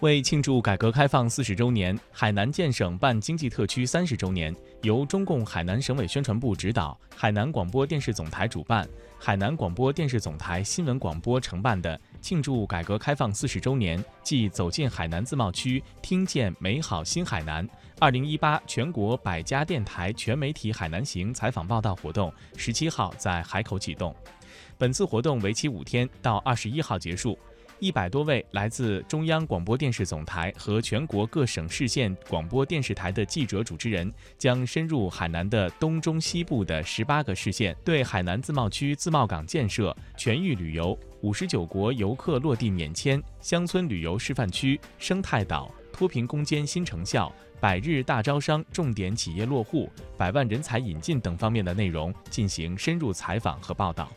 为庆祝改革开放四十周年，海南建省办经济特区三十周年，由中共海南省委宣传部指导，海南广播电视总台主办，海南广播电视总台新闻广播承办的庆祝改革开放四十周年暨走进海南自贸区，听见美好新海南二零一八全国百家电台全媒体海南行采访报道活动，十七号在海口启动。本次活动为期五天，到二十一号结束。一百多位来自中央广播电视总台和全国各省市县广播电视台的记者、主持人将深入海南的东中西部的十八个市县，对海南自贸区自贸港建设、全域旅游、五十九国游客落地免签、乡村旅游示范区、生态岛、脱贫攻坚新成效、百日大招商、重点企业落户、百万人才引进等方面的内容进行深入采访和报道。